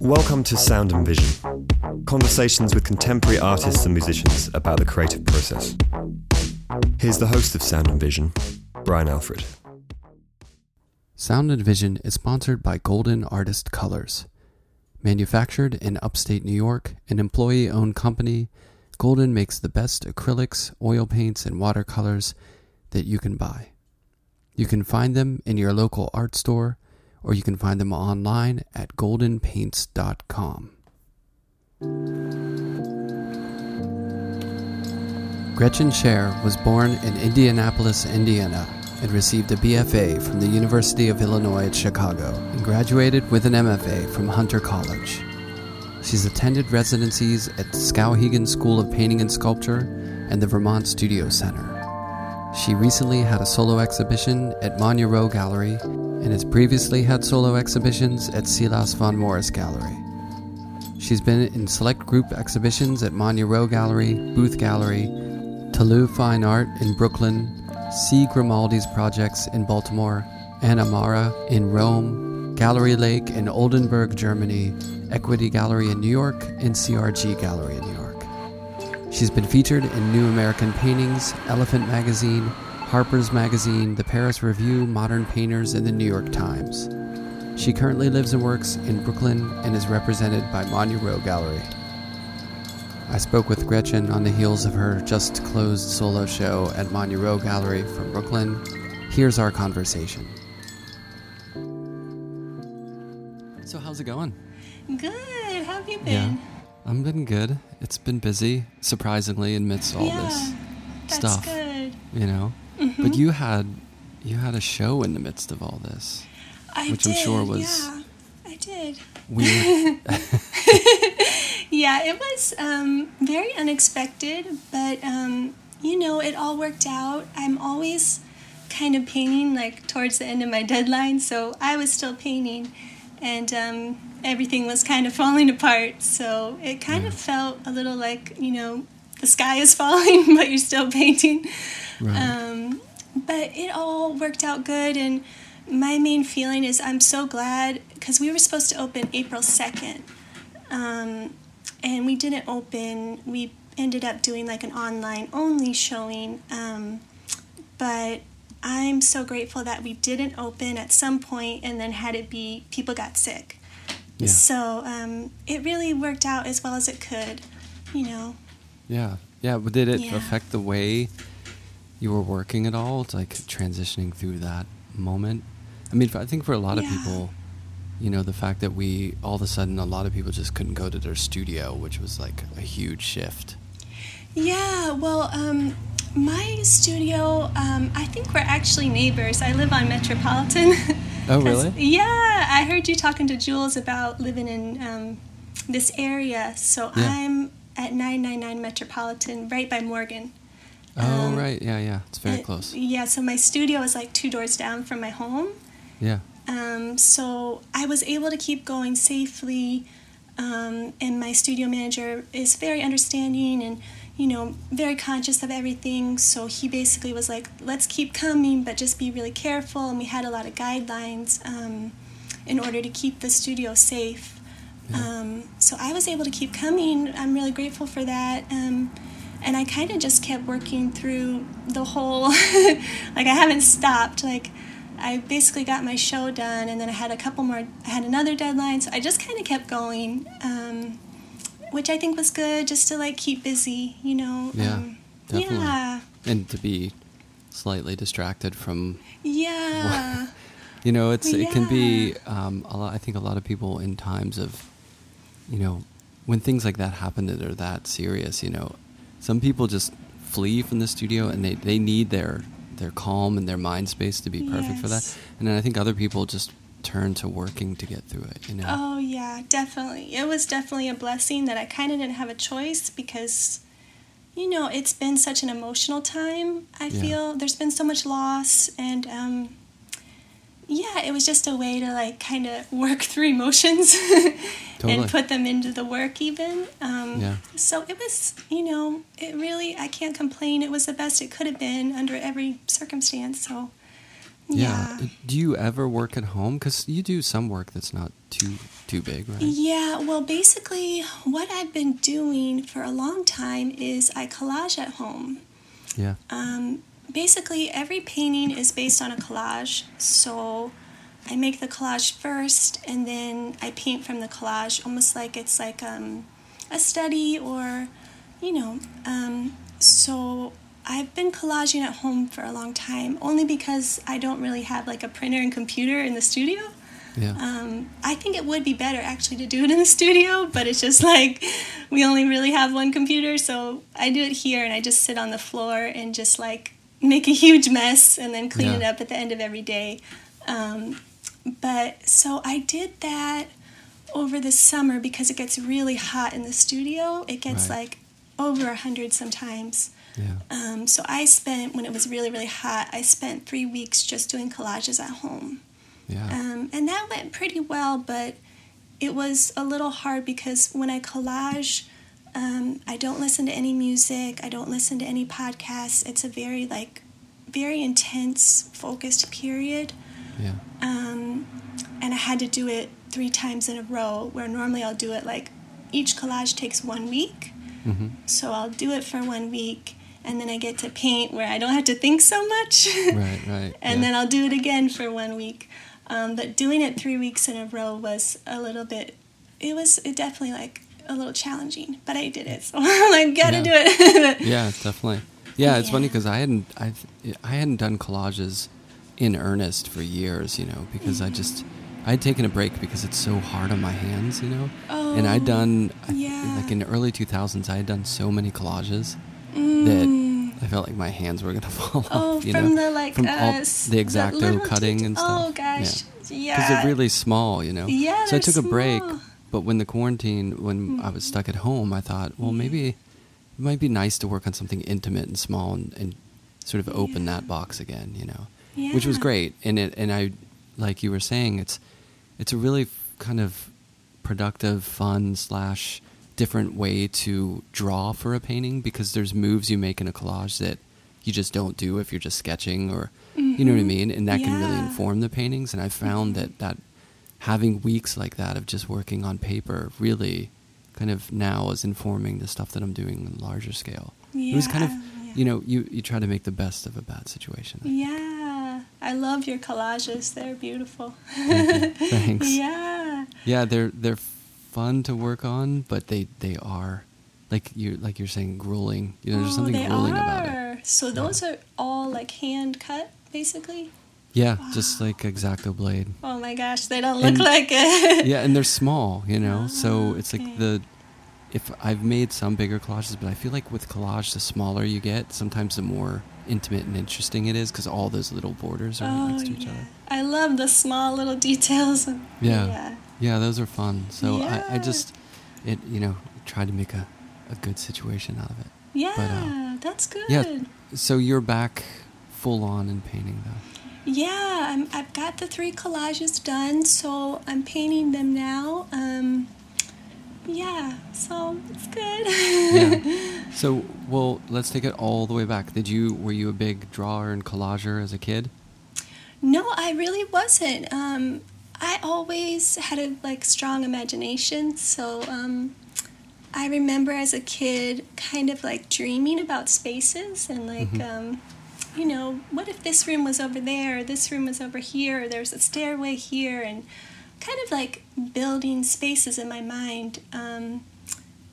Welcome to Sound and Vision, conversations with contemporary artists and musicians about the creative process. Here's the host of Sound and Vision, Brian Alfred. Sound and Vision is sponsored by Golden Artist Colors. Manufactured in upstate New York, an employee owned company, Golden makes the best acrylics, oil paints, and watercolors that you can buy. You can find them in your local art store, or you can find them online at goldenpaints.com. Gretchen Scherer was born in Indianapolis, Indiana, and received a BFA from the University of Illinois at Chicago and graduated with an MFA from Hunter College. She's attended residencies at Skowhegan School of Painting and Sculpture and the Vermont Studio Center. She recently had a solo exhibition at Monya Rowe Gallery and has previously had solo exhibitions at Silas von Morrisse Gallery. She's been in select group exhibitions at Monya Rowe Gallery, Booth Gallery, Tillou Fine Art in Brooklyn, C. Grimaldis projects in Baltimore, Anna Marra in Rome, Gallery Lake in Oldenburg, Germany, Equity Gallery in New York, and CRG Gallery in New York. She's been featured in New American Paintings, Elephant Magazine, Harper's Magazine, the Paris Review, Modern Painters, and the New York Times. She currently lives and works in Brooklyn and is represented by Monya Rowe Gallery. I spoke with Gretchen on the heels of her just closed solo show at Monya Rowe Gallery from Brooklyn. Here's our conversation. How's it going? Good. How have you been? Yeah, I'm been good. It's been busy, surprisingly, amidst all Yeah, this That's stuff. good. You know, Mm-hmm. but you had you had a show in the midst of all this. I Which I'm sure was- Yeah, I did. Weird. Yeah, it was um, very unexpected, but um, you know, it all worked out. I'm always kind of painting like towards the end of my deadline, so I was still painting, and um, everything was kind of falling apart. So it kind of felt a little like you know the sky is falling, but you're still painting. right. Um, but it all worked out good, and my main feeling is I'm so glad because we were supposed to open April 2nd, um, and we didn't open. We ended up doing like an online only showing, um, but I'm so grateful that we didn't open at some point and then had it be people got sick. yeah. So um, it really worked out as well as it could, you know. Yeah, yeah. But did it Yeah. affect the way you were working at all? It's like transitioning through that moment. I mean, I think for a lot of people, you know, the fact that we all of a sudden a lot of people just couldn't go to their studio, which was like a huge shift. Yeah, well, um, my studio, um, I think we're actually neighbors. I live on Metropolitan. Oh, really? Yeah, I heard you talking to Jules about living in um, this area. So Yeah. I'm at 999 Metropolitan, right by Morgan. Oh, Um, right. Yeah, yeah. It's very close. Yeah, so my studio is like two doors down from my home. Yeah. Um, so I was able to keep going safely, um, and my studio manager is very understanding and you know very conscious of everything. So he basically was like, "Let's keep coming, but just be really careful." And we had a lot of guidelines um, in order to keep the studio safe. Yeah. Um, so I was able to keep coming. I'm really grateful for that. Um, and I kind of just kept working through the whole, like I haven't stopped. Like I basically got my show done, and then I had a couple more. I had another deadline, so I just kind of kept going, um, which I think was good, just to like keep busy, you know. Yeah, um, definitely. Yeah. And to be slightly distracted from Yeah. you know it's it can be um, a lot i think a lot of people in times of you know when things like that happen that are that serious you know some people just flee from the studio and they, they need their their calm and their mind space to be perfect for that and then i think other people just turn to working to get through it you know Oh yeah, definitely. It was definitely a blessing that I kind of didn't have a choice because, you know, it's been such an emotional time. I Yeah. feel there's been so much loss, and um, yeah, it was just a way to like kind of work through emotions Totally. and put them into the work even. Um, Yeah. So it was, you know, it really, I can't complain. It was the best it could have been under every circumstance. So, yeah. Uh, Do you ever work at home? Because you do some work that's not too too big, right? Yeah, well, basically, what I've been doing for a long time is I collage at home. Yeah. Um, basically, every painting is based on a collage. So I make the collage first, and then I paint from the collage, almost like it's like um, a study or, you know. Um, so I've been collaging at home for a long time, only because I don't really have like a printer and computer in the studio. Yeah. Um, I think it would be better actually to do it in the studio, but it's just like we only really have one computer, so I do it here and I just sit on the floor and just like make a huge mess and then clean it up at the end of every day. Um, but so I did that over the summer because it gets really hot in the studio. It gets Right. like over a hundred sometimes. Yeah. Um, so I spent when it was really really hot. I spent three weeks just doing collages at home. Yeah. Um, and that went pretty well, but it was a little hard because when I collage, um, I don't listen to any music, I don't listen to any podcasts. It's a very, like, very intense, focused period. yeah. Um, and I had to do it three times in a row, where normally I'll do it like each collage takes one week. Mm-hmm. So I'll do it for one week, and then I get to paint where I don't have to think so much. Right. Right. and yeah. then I'll do it again for one week. Um, but doing it three weeks in a row was a little bit. It was it definitely like a little challenging, but I did it, so I'm like, gotta Yeah. do it. yeah, definitely. Yeah, it's funny because I hadn't I I hadn't done collages in earnest for years, you know, because I just I had taken a break because it's so hard on my hands, you know. Oh, and I'd Oh, done I- yeah. like in the early 2000s, I had done so many collages Mm. that I felt like my hands were gonna fall Oh, off, you from know. the like from uh, the exacto little cutting and stuff. Oh gosh, yeah. because they're really small, you know. Yeah, so I took a break, but when the quarantine, when I was stuck at home, I thought, well, maybe it might be nice to work on something intimate and small and, and sort of open Yeah. that box again, you know, Yeah. which was great. And it and I, like you were saying, it's it's a really kind of productive, fun slash different way to draw for a painting because there's moves you make in a collage that you just don't do if you're just sketching or you know what I Mhm. mean, and that can really inform the paintings. And I found that that having weeks like that of just working on paper really kind of now is informing the stuff that I'm doing on larger scale. It was kind of, Yeah, yeah. you know, you, you try to make the best of a bad situation. Yeah, I love your collages. They're beautiful. Thank. Thanks. Yeah. Yeah, they're they're fun to work on, but they they are like you like you're saying grueling. You know, there's Oh, something they grueling about it. are. So those are all like hand cut, basically. Yeah, just like exacto blade. Oh my gosh, they don't look And- like it. yeah, and they're small, you know. so Ah, it's okay. like the if I've made some bigger collages, but I feel like with collage, the smaller you get, sometimes the more intimate and interesting it is because all those little borders are Oh next to each yeah, other. I love the small little details. Yeah. Yeah. Yeah, those are fun. So I, I just it you know tried to make a, a good situation out of it. Yeah, uh, that's good. Yeah. So you're back full on in painting though. Yeah, I'm, I've got the three collages done, so I'm painting them now. Um, yeah, so it's good. Yeah. So well, let's take it all the way back. Did you were you a big drawer and collager as a kid? No, I really wasn't. Um, I always had a like strong imagination, so um, I remember as a kid kind of like dreaming about spaces and like, Mhm. um, you know, what if this room was over there, or this room was over here, or there's a stairway here, and kind of like building spaces in my mind. Um,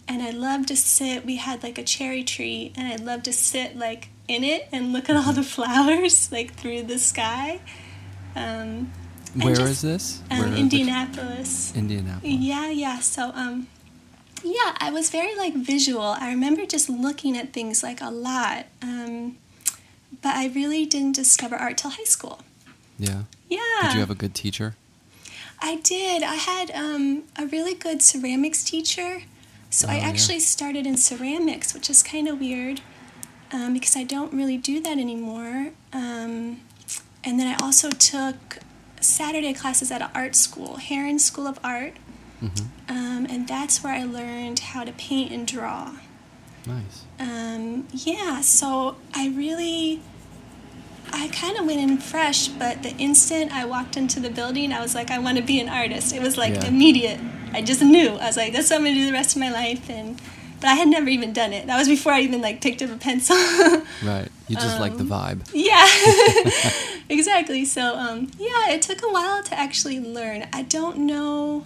and I love to sit. We had like a cherry tree, and I'd love to sit like in it and look at all the flowers like through the sky. Um, Where is just, this? Um, Where- Indianapolis. Indianapolis. Yeah, yeah. So, um, yeah, I was very like visual. I remember just looking at things like a lot. Um, but I really didn't discover art till high school. Yeah. Yeah. Did you have a good teacher? I did. I had um, a really good ceramics teacher. So I Oh, yeah. actually started in ceramics, which is kind of weird um, because I don't really do that anymore. Um, and then I also took Saturday classes at an art school, Herron School of Art, hmm um, and that's where I learned how to paint and draw. Nice. Um, yeah, so I really, I kind of went in fresh, but the instant I walked into the building, I was like, I want to be an artist. It was like Yeah. immediate. I just knew. I was like, that's what I'm gonna do the rest of my life, and but I had never even done it. That was before I even like picked up a pencil. Right. You just like the Um, vibe. Yeah, exactly. So, um, yeah, it took a while to actually learn. I don't know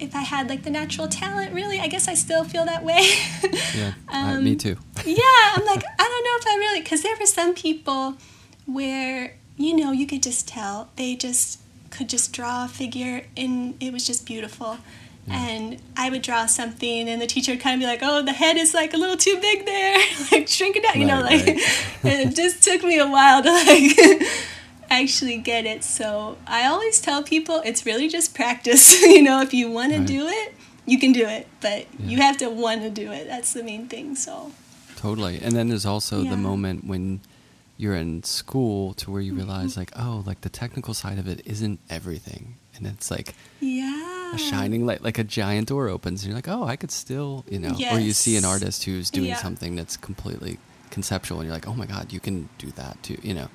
if I had like the natural talent, really. I guess I still feel that way. Yeah. I- me Um, too. yeah, I'm like, I don't know if I really, because there were some people where, you know, you could just tell they just could just draw a figure and it was just beautiful. And I would draw something, and the teacher would kind of be like, "Oh, the head is like a little too big there, like shrink it down," you know, Right, like. and it just took me a while to like actually get it. So I always tell people it's really just practice. you know, if you want to do it, you can do it, but you have to want to do it. That's the main thing. So Totally. And then there's also Yeah. the moment when you're in school to where you Mm-hmm. realize like, oh, like the technical side of it isn't everything. And it's like yeah, a shining light, like a giant door opens and you're like, oh, I could still, you know, or you see an artist who's doing Yeah. something that's completely conceptual and you're like, oh my God, you can do that too, you know.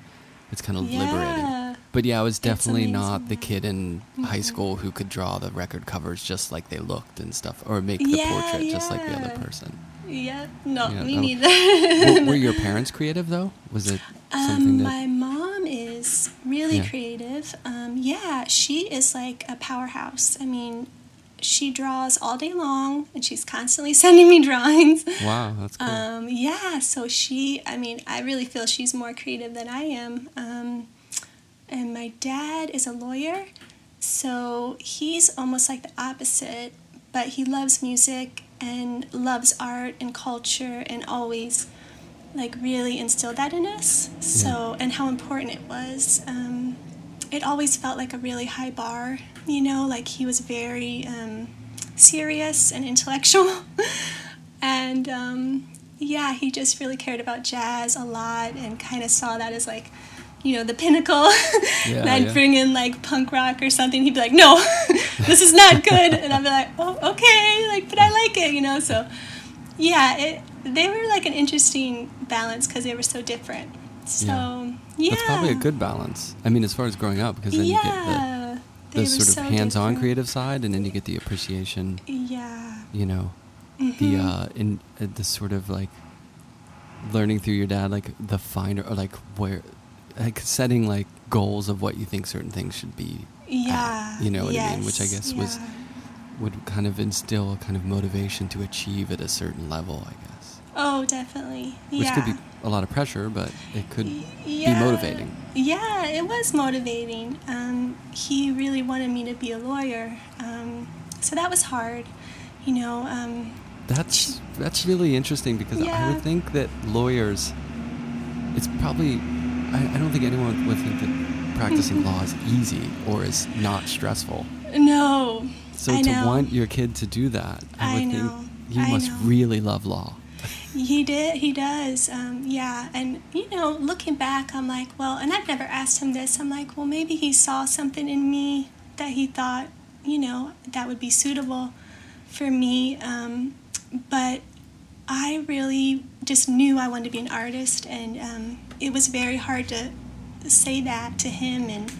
It's kind of liberating. But yeah, I was definitely not the kid in high Mhm. school who could draw the record covers just like they looked and stuff, or make the Yeah, portrait just like the other person. Yeah, no, Yeah, me neither. were, were your parents creative though? Was it something Um, that? my mom is really Yeah. creative. Um, yeah, she is like a powerhouse. I mean, she draws all day long, and she's constantly sending me drawings. Wow, that's cool. Um, yeah, so she, I mean, I really feel she's more creative than I am. Um, and my dad is a lawyer, so he's almost like the opposite, but he loves music and loves art and culture and always like really instilled that in us. So, and how important it was. Um, it always felt like a really high bar, you know, like he was very um, serious and intellectual. and um, yeah, he just really cared about jazz a lot and kind of saw that as like, you know, the pinnacle. Yeah, and I'd yeah. bring in like punk rock or something. He'd be like, no, this is not good. And I'd be like, oh, okay, like, but I like it, you know? So yeah, it, they were like an interesting balance because they were so different. So Yeah. yeah, That's probably a good balance. I mean, as far as growing up, because then you get yeah, the, the sort of so hands-on different. creative side, and then you get the appreciation. Yeah. You know, the Mhm. uh, in uh, the sort of like learning through your dad, like the finer, or like where, like setting like goals of what you think certain things should be. at, yeah. you know what I mean? Which I yes, guess was would kind of instill a kind of motivation to achieve at a certain level, I guess. Oh, definitely. Which yeah. could be a lot of pressure, but it could Y- be motivating. Yeah, it was motivating. Um, he really wanted me to be a lawyer, um, so that was hard. You know, um, That's that's really interesting because I would think that lawyers, it's probably, I, I don't think anyone would think that practicing law is easy or is not stressful. no. So I to know. want your kid to do that, I I would know. think you I must know. really love law. He did. He does. Um, yeah. And you know, looking back, I'm like, well, and I've never asked him this. I'm like, well, maybe he saw something in me that he thought, you know, that would be suitable for me. Um, but I really just knew I wanted to be an artist, and um, it was very hard to say that to him and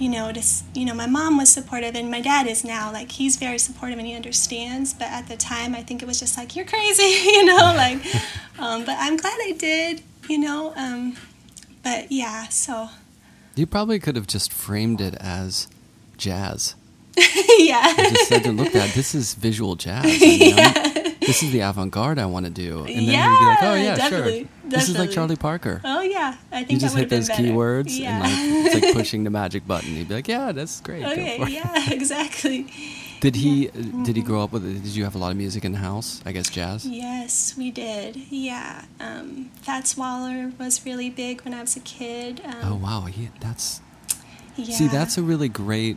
you know, to, you know, my mom was supportive and my dad is now. Like, he's very supportive and he understands. But at the time, I think it was just like, you're crazy, you know, like, um, but I'm glad I did, you know. Um, but yeah, so, You probably could have just framed it as jazz. yeah. You just said to look at this is visual jazz. I I'm- this is the avant-garde I want to do, and then you'd be like, oh Yeah, yeah, definitely, sure. This is like. Charlie Parker. Oh, yeah. I think you just hit those better. keywords Yeah. and like it's like pushing the magic button. You'd be like, yeah, that's great. okay, yeah, exactly. Did he? Yeah. Mm-hmm. Did he grow up with? Did you have a lot of music in the house? I guess jazz. Yes, we did. Yeah. Um, Fats Waller was really big when I was a kid. Um, Oh wow, he, that's yeah. see, that's a really great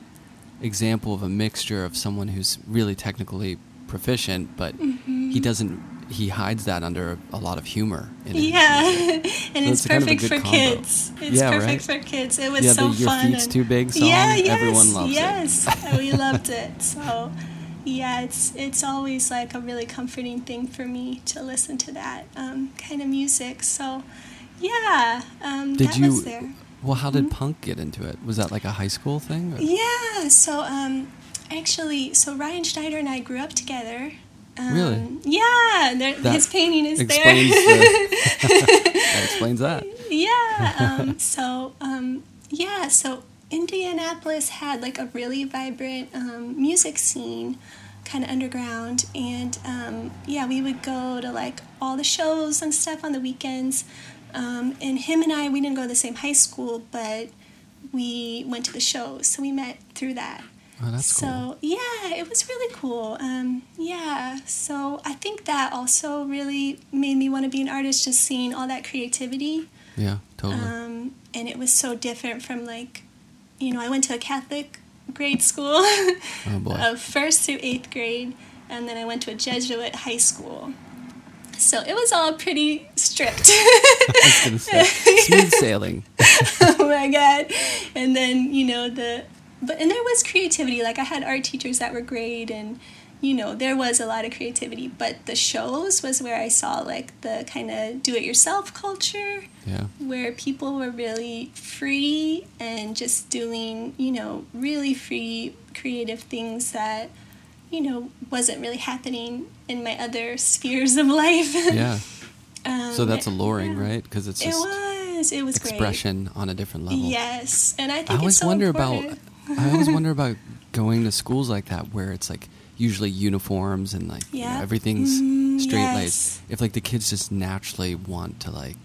example of a mixture of someone who's really technically proficient, but Mm-hmm. He doesn't. he hides that under a lot of humor. In it. Yeah, and So it's it's kind of perfect for combo. kids. It's Yeah, perfect right? for kids. It was Yeah, so the Your fun. Feet's and- Too Big song, Yeah, yes, everyone loves it. yes, we loved it. So, yeah, it's it's always like a really comforting thing for me to listen to that um, kind of music. So, yeah, um, Did that you? was there. Well, how did punk get into it? Was that like a high school thing? or- Yeah, so um, actually, so Ryan Schneider and I grew up together. Um, Really? Yeah, there, That his painting is explains there. the- that explains that. yeah. Um, so um, yeah. So Indianapolis had like a really vibrant um, music scene, kind of underground, and um, yeah, we would go to like all the shows and stuff on the weekends. Um, and him and I, we didn't go to the same high school, but we went to the shows, so we met through that. Oh, that's so cool. yeah, it was really cool. Um, yeah, so I think that also really made me want to be an artist, just seeing all that creativity. Yeah, totally. Um, and it was so different from like, you know, I went to a Catholic grade school, Oh, boy. of first through eighth grade, and then I went to a Jesuit high school. So it was all pretty strict. I was say smooth sailing. oh my god and then you know the but and there was creativity like i had art teachers that were great and you know there was a lot of creativity but the shows was where i saw like the kind of do it yourself culture Yeah, where people were really free and just doing you know really free creative things that you know wasn't really happening in my other spheres of life yeah. um, So that's alluring, yeah. right? Because it's it was it was great expression on a different level. Yes, and I think I always it's so wonder important. about. I always wonder about going to schools like that where it's like usually uniforms and like you know, everything's Mm, straight yes. If like the kids just naturally want to like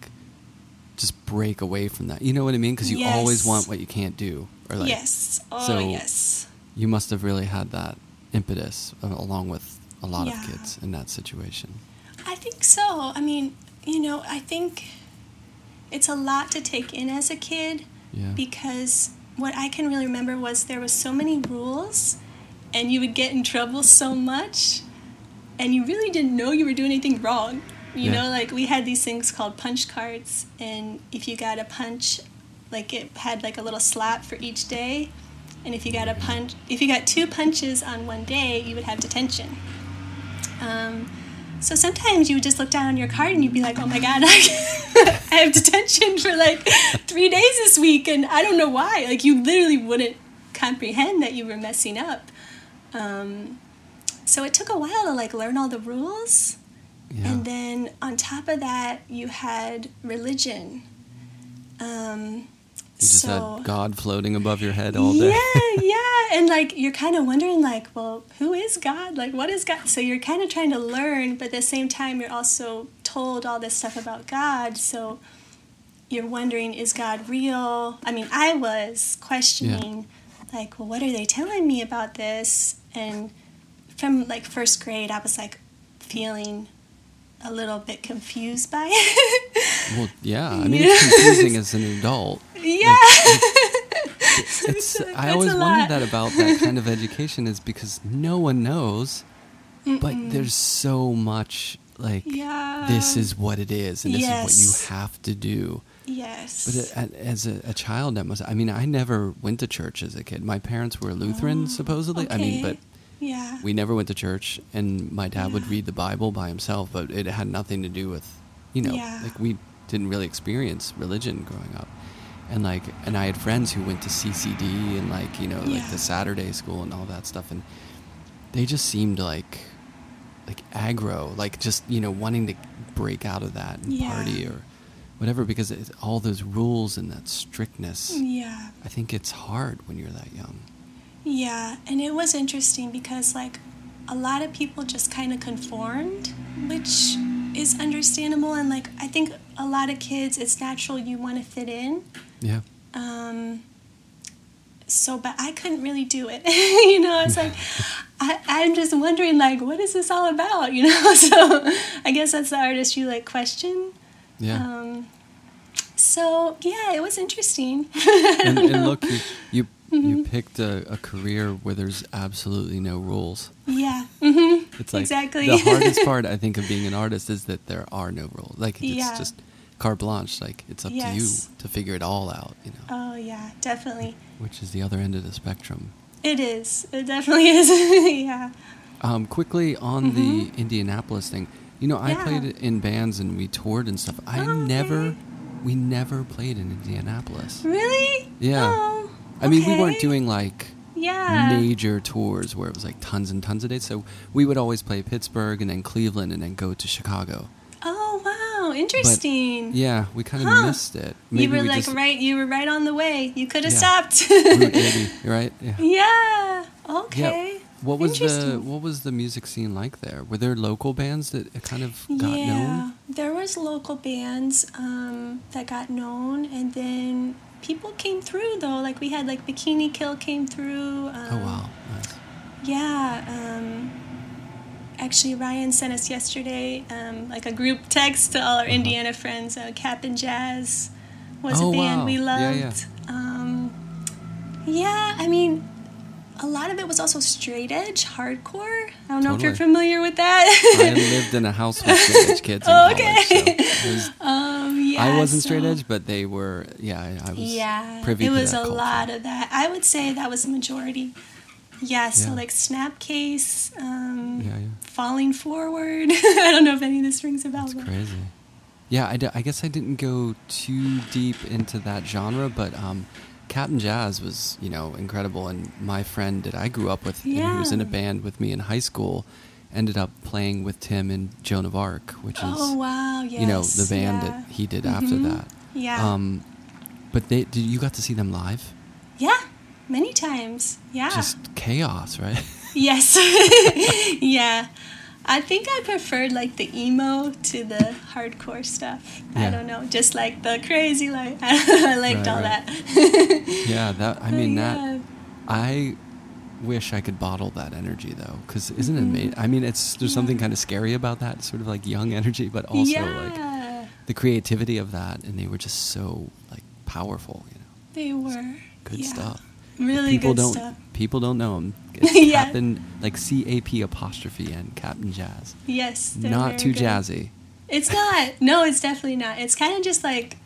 just break away from that, you know what I mean? Because you always want what you can't do, or like yes. Oh, so- yes. you must have really had that impetus uh, along with a lot Yeah. of kids in that situation. I think so. I mean, you know, I think it's a lot to take in as a kid Yeah. because what I can really remember was there was so many rules and you would get in trouble so much and you really didn't know you were doing anything wrong. You Yeah. know, like we had these things called punch cards and if you got a punch like it had like a little slap for each day and if you got a punch if you got two punches on one day, you would have detention. Um, so sometimes you would just look down on your card and you'd be like, "Oh my god, I, I have detention for like three days this week, and I don't know why." Like you literally wouldn't comprehend that you were messing up. Um, so it took a while to like learn all the rules, Yeah. and then on top of that, you had religion. Um, you just so, had God floating above your head all day. yeah, yeah. And like you're kind of wondering like, well, who is God? Like what is God? So you're kind of trying to learn, but at the same time you're also told all this stuff about God. So you're wondering is God real? I mean, I was questioning like, well, what are they telling me about this? And from like first grade, I was like feeling a little bit confused by it. Well, yeah. I mean, it's confusing as an adult. yeah. It's. It's a- I it's always wondered that about that kind of education is because no one knows, but there's so much like Yeah. this is what it is and this is what you have to do. Yes. But uh, it, as a, a child, that must. I mean, I never went to church as a kid. My parents were Lutheran, Oh, supposedly. I mean, but yeah. we never went to church, and my dad would read the Bible by himself, but it had nothing to do with, you know, Yeah. like we didn't really experience religion growing up. And like, and I had friends who went to CCD and like, you know, like the Saturday school and all that stuff, and they just seemed like, like aggro, like just you know wanting to break out of that and Yeah. party or whatever because it's all those rules and that strictness. Yeah. I think it's hard when you're that young. Yeah, and it was interesting because like a lot of people just kind of conformed, which is understandable and like I think a lot of kids it's natural you want to fit in. Yeah. Um so but I couldn't really do it. you know, it's like I, I'm just wondering like what is this all about, you know? So I guess that's the artist you like question. Yeah. Um so yeah, it was interesting. and, and look, you you, you picked a, a career where there's absolutely no rules. Yeah. hmm It's like Exactly. the hardest part I think of being an artist is that there are no rules. Like it's Yeah. just carte blanche. Like it's up to you to figure it all out. You know, Oh yeah, definitely. which is the other end of the spectrum. It is. It definitely is. yeah. Um, quickly on the Indianapolis thing, you know, I Mm-hmm. Yeah. played in bands and we toured and stuff. I Oh, never, okay. we never played in Indianapolis. Really? Yeah. Oh, I mean, we weren't doing like yeah. major tours where it was like tons and tons of dates. So we would always play Pittsburgh and then Cleveland and then go to Chicago. Oh wow, interesting. Yeah, we kind of Huh. missed it. you were we like just- right. You were right on the way. You could have Yeah. stopped. 80, right? Yeah. yeah. Okay. Yeah. What was the What was the music scene like there? Were there local bands that kind of got yeah, known? there was local bands um, that got known, and then people came through though. Like we had like Bikini Kill came through. Um, Oh wow, nice. Yeah. Um, actually, Ryan sent us yesterday um, like a group text to all our Indiana friends. Uh, Cap'n Jazz was Uh-huh. Oh, a band wow. we Yeah, loved. Um, yeah, I mean, a lot of it was also straight edge, hardcore. I don't know if you're familiar with that. I lived in a house with straight edge kids Oh, college. okay. So was, um, yeah, I wasn't straight edge, but they were. Yeah, I, was. Yeah, privy it was a culture. lot of that. I would say that was the majority. Yeah, so Yeah. like Snapcase, um, Yeah, yeah. Falling Forward. I don't know if any of this rings a bell. That's crazy. Yeah, I, d- I guess I didn't go too deep into that genre, but um, Cap'n Jazz was, you know, incredible. And my friend that I grew up with, and who was in a band with me in high school, ended up playing with Tim and Joan of Arc, which is, Oh wow! Yes. you know, the band yeah. that he did after Mhm. that. Yeah. Um, but they, did you got to see them live? yeah. Many times. Yeah. Just chaos, right? Yes. yeah. I think I preferred like the emo to the hardcore stuff. Yeah. I don't know, just like the crazy like I liked Right, all right. that. yeah, that I mean Yeah. that I wish I could bottle that energy though, because isn't it Mhm. amazing? I mean, it's there's something kind of scary about that, sort of like young energy, but also like the creativity of that, and they were just so like powerful, you know, They were good yeah. stuff. Really people good don't stuff. people don't know them. It's Yeah. Cap'n like C A P apostrophe and Cap'n Jazz, Yes. not too good. jazzy. It's not. No, it's definitely not. It's kind of just like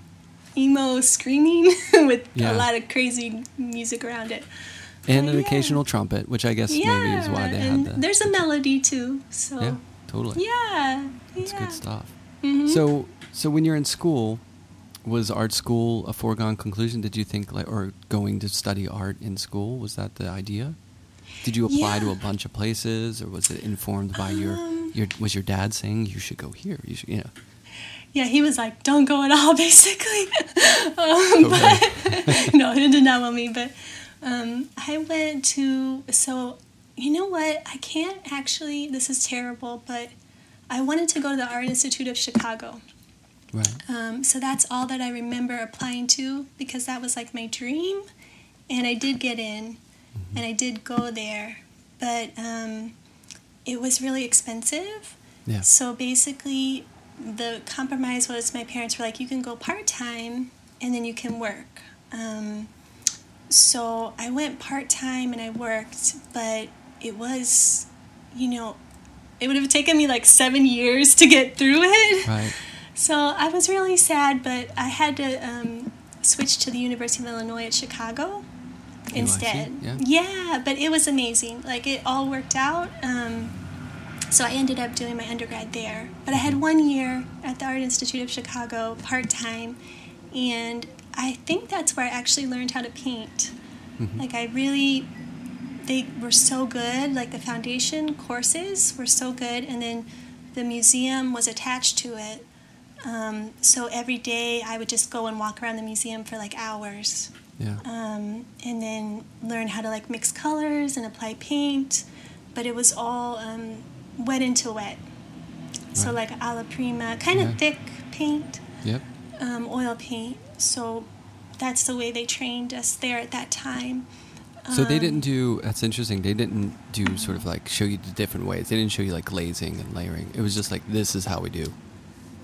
emo screaming with Yeah. a lot of crazy music around it. And But an yeah. occasional trumpet, which I guess yeah, maybe is why they had the. there's a melody too. So yeah, totally. yeah, It's good stuff. Mhm. So, so when you're in school, was art school a foregone conclusion? Did you think like, or going to study art in school was that the idea? Did you apply to a bunch of places, or was it informed by your Um, your? Was your dad saying you should go here? You should, you know. yeah, he was like, "Don't go at all," basically. um, but no, he did not want me. But um, I went to. So you know what? I can't actually. This is terrible, but I wanted to go to the Art Institute of Chicago. Right. Um, so that's all that I remember applying to because that was like my dream, and I did get in, and I did go there, but um, it was really expensive. Yeah. So basically, the compromise was my parents were like, you can go part time and then you can work. Um, so I went part time and I worked, but it was, you know, it would have taken me like seven years to get through it. Right. So I was really sad, but I had to um, switch to the University of Illinois at Chicago instead. yeah. yeah, but it was amazing. Like it all worked out. Um, so I ended up doing my undergrad there. But I had one year at the Art Institute of Chicago part time, and I think that's where I actually learned how to paint. Mhm. Like I really, they were so good. Like the foundation courses were so good, and then the museum was attached to it. Um, so every day I would just go and walk around the museum for like hours Yeah. um, and then learn how to like mix colors and apply paint. But it was all um, wet into wet. So Right. like alla prima, kind of Yeah. thick paint, Yep. um, oil paint. So that's the way they trained us there at that time. So they Um, didn't do. That's interesting. They didn't do sort of like show you the different ways. They didn't show you like glazing and layering. It was just like this is how we do.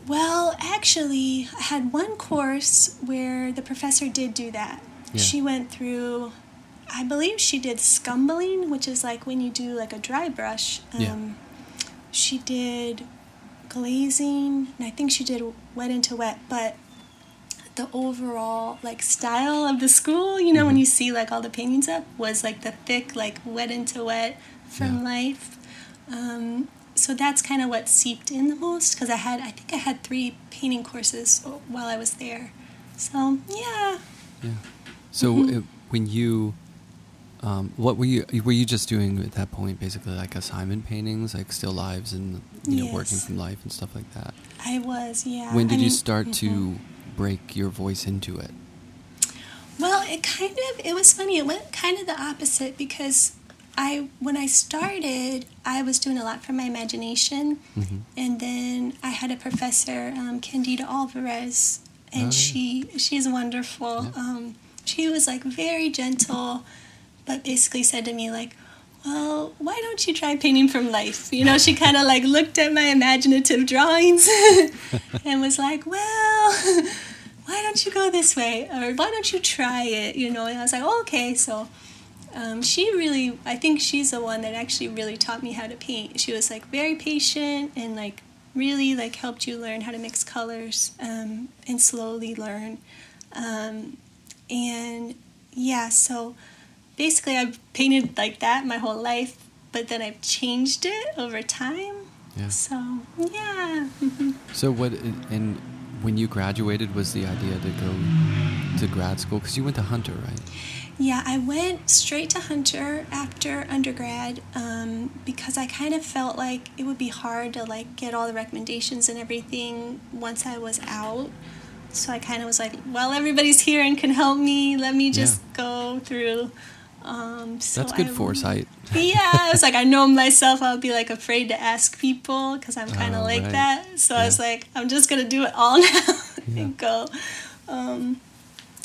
Well, actually, I had one course where the professor did do that. Yeah. She went through, I believe she did scumbling, which is like when you do like a dry brush. Um, Yeah. she did glazing, and I think she did wet into wet, but the overall like style of the school, you know, mm-hmm. when you see like all the paintings up, was like the thick, like wet into wet from yeah. life. Um, so that's kind of what seeped in the most because I had, I think I had three painting courses while I was there. So yeah. Yeah. So mm-hmm. it, when you, um, what were you were you just doing at that point? Basically, like assignment paintings, like still lives and you know yes. working from life and stuff like that. I was, yeah. When did I you mean, start mm-hmm. to break your voice into it? Well, it kind of it was funny. It went kind of the opposite because I when I started, I was doing a lot from my imagination, mm-hmm. and then I had a professor, um, Candida Alvarez, and oh, she she's wonderful. Yeah. Um, she was like very gentle, but basically said to me like, "Well, why don't you try painting from life?" You know, she kind of like looked at my imaginative drawings and was like, "Well." why don't you go this way or why don't you try it you know and i was like oh, okay so um, she really i think she's the one that actually really taught me how to paint. She was like very patient and like really like helped you learn how to mix colors um, and slowly learn. Um, and yeah so basically i've painted like that my whole life but then i've changed it over time. Yeah. so yeah. So what and when you graduated was the idea to go to grad school? Because you went to hunter right yeah, I went straight to Hunter after undergrad um, because I kind of felt like it would be hard to like get all the recommendations and everything once I was out. So I kind of was like, well, everybody's here and can help me. Let me just yeah. go through. Um, so That's good I, foresight. yeah, I was like, I know myself. I'll be like afraid to ask people because I'm kind of oh, like right. that. So yeah. I was like, I'm just gonna do it all now yeah. and go. Um,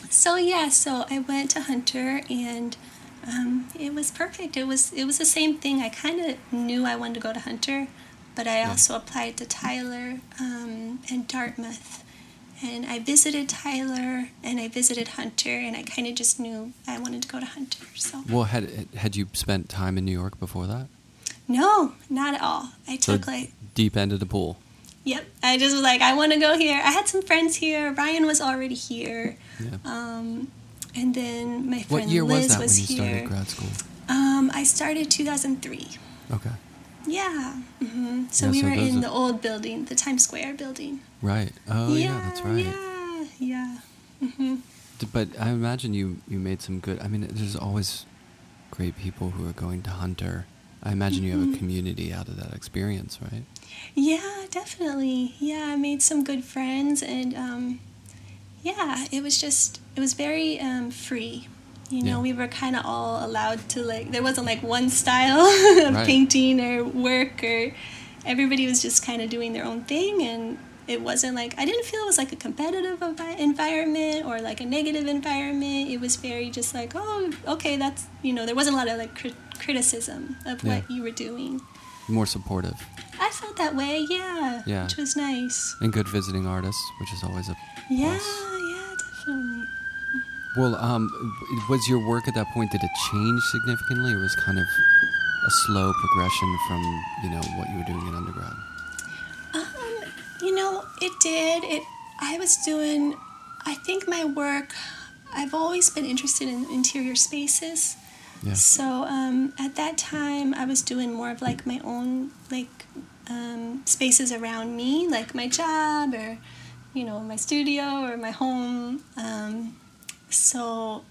so yeah, so I went to Hunter and um, it was perfect. It was it was the same thing. I kind of knew I wanted to go to Hunter, but I yeah. also applied to Tyler um, and Dartmouth. And I visited Tyler and I visited Hunter, and I kind of just knew I wanted to go to Hunter. So. Well, had had you spent time in New York before that? No, not at all. I took so like deep end of the pool. Yep. I just was like, I want to go here. I had some friends here. Ryan was already here. Yeah. Um, and then my friend what year Liz was that was when you here. started grad school? Um, I started 2003. Okay. Yeah. Mm-hmm. So yeah, we so were in the old building, the Times Square building. Right. Oh yeah, yeah that's right. Yeah. Yeah. Mm-hmm. But I imagine you you made some good. I mean, there's always great people who are going to Hunter. I imagine mm-hmm. you have a mm-hmm. community out of that experience, right? Yeah, definitely. Yeah, I made some good friends, and um, yeah, it was just it was very um, free. You know, yeah. we were kind of all allowed to like. There wasn't like one style of right. painting or work, or everybody was just kind of doing their own thing, and it wasn't like I didn't feel it was like a competitive environment or like a negative environment. It was very just like, oh, okay, that's you know, there wasn't a lot of like criticism of yeah. what you were doing. More supportive. I felt that way, yeah. Yeah. Which was nice. And good visiting artists, which is always a yeah, plus. yeah, definitely. Well, um, was your work at that point did it change significantly, or was kind of a slow progression from you know what you were doing in undergrad? Um, you know, it did. It. I was doing. I think my work. I've always been interested in interior spaces. Yeah. So um, at that time, I was doing more of like my own like um, spaces around me, like my job or you know my studio or my home. Um, so,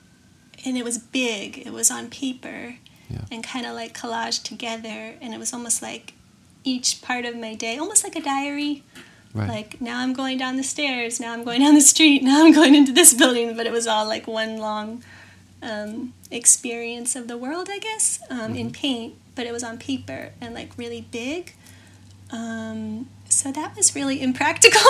and it was big. It was on paper yeah. and kind of like collaged together, and it was almost like each part of my day, almost like a diary. Right. Like now I'm going down the stairs, now I'm going down the street, now I'm going into this building, but it was all like one long um, experience of the world, I guess, um, mm-hmm. in paint, but it was on paper and like really big. Um, so that was really impractical.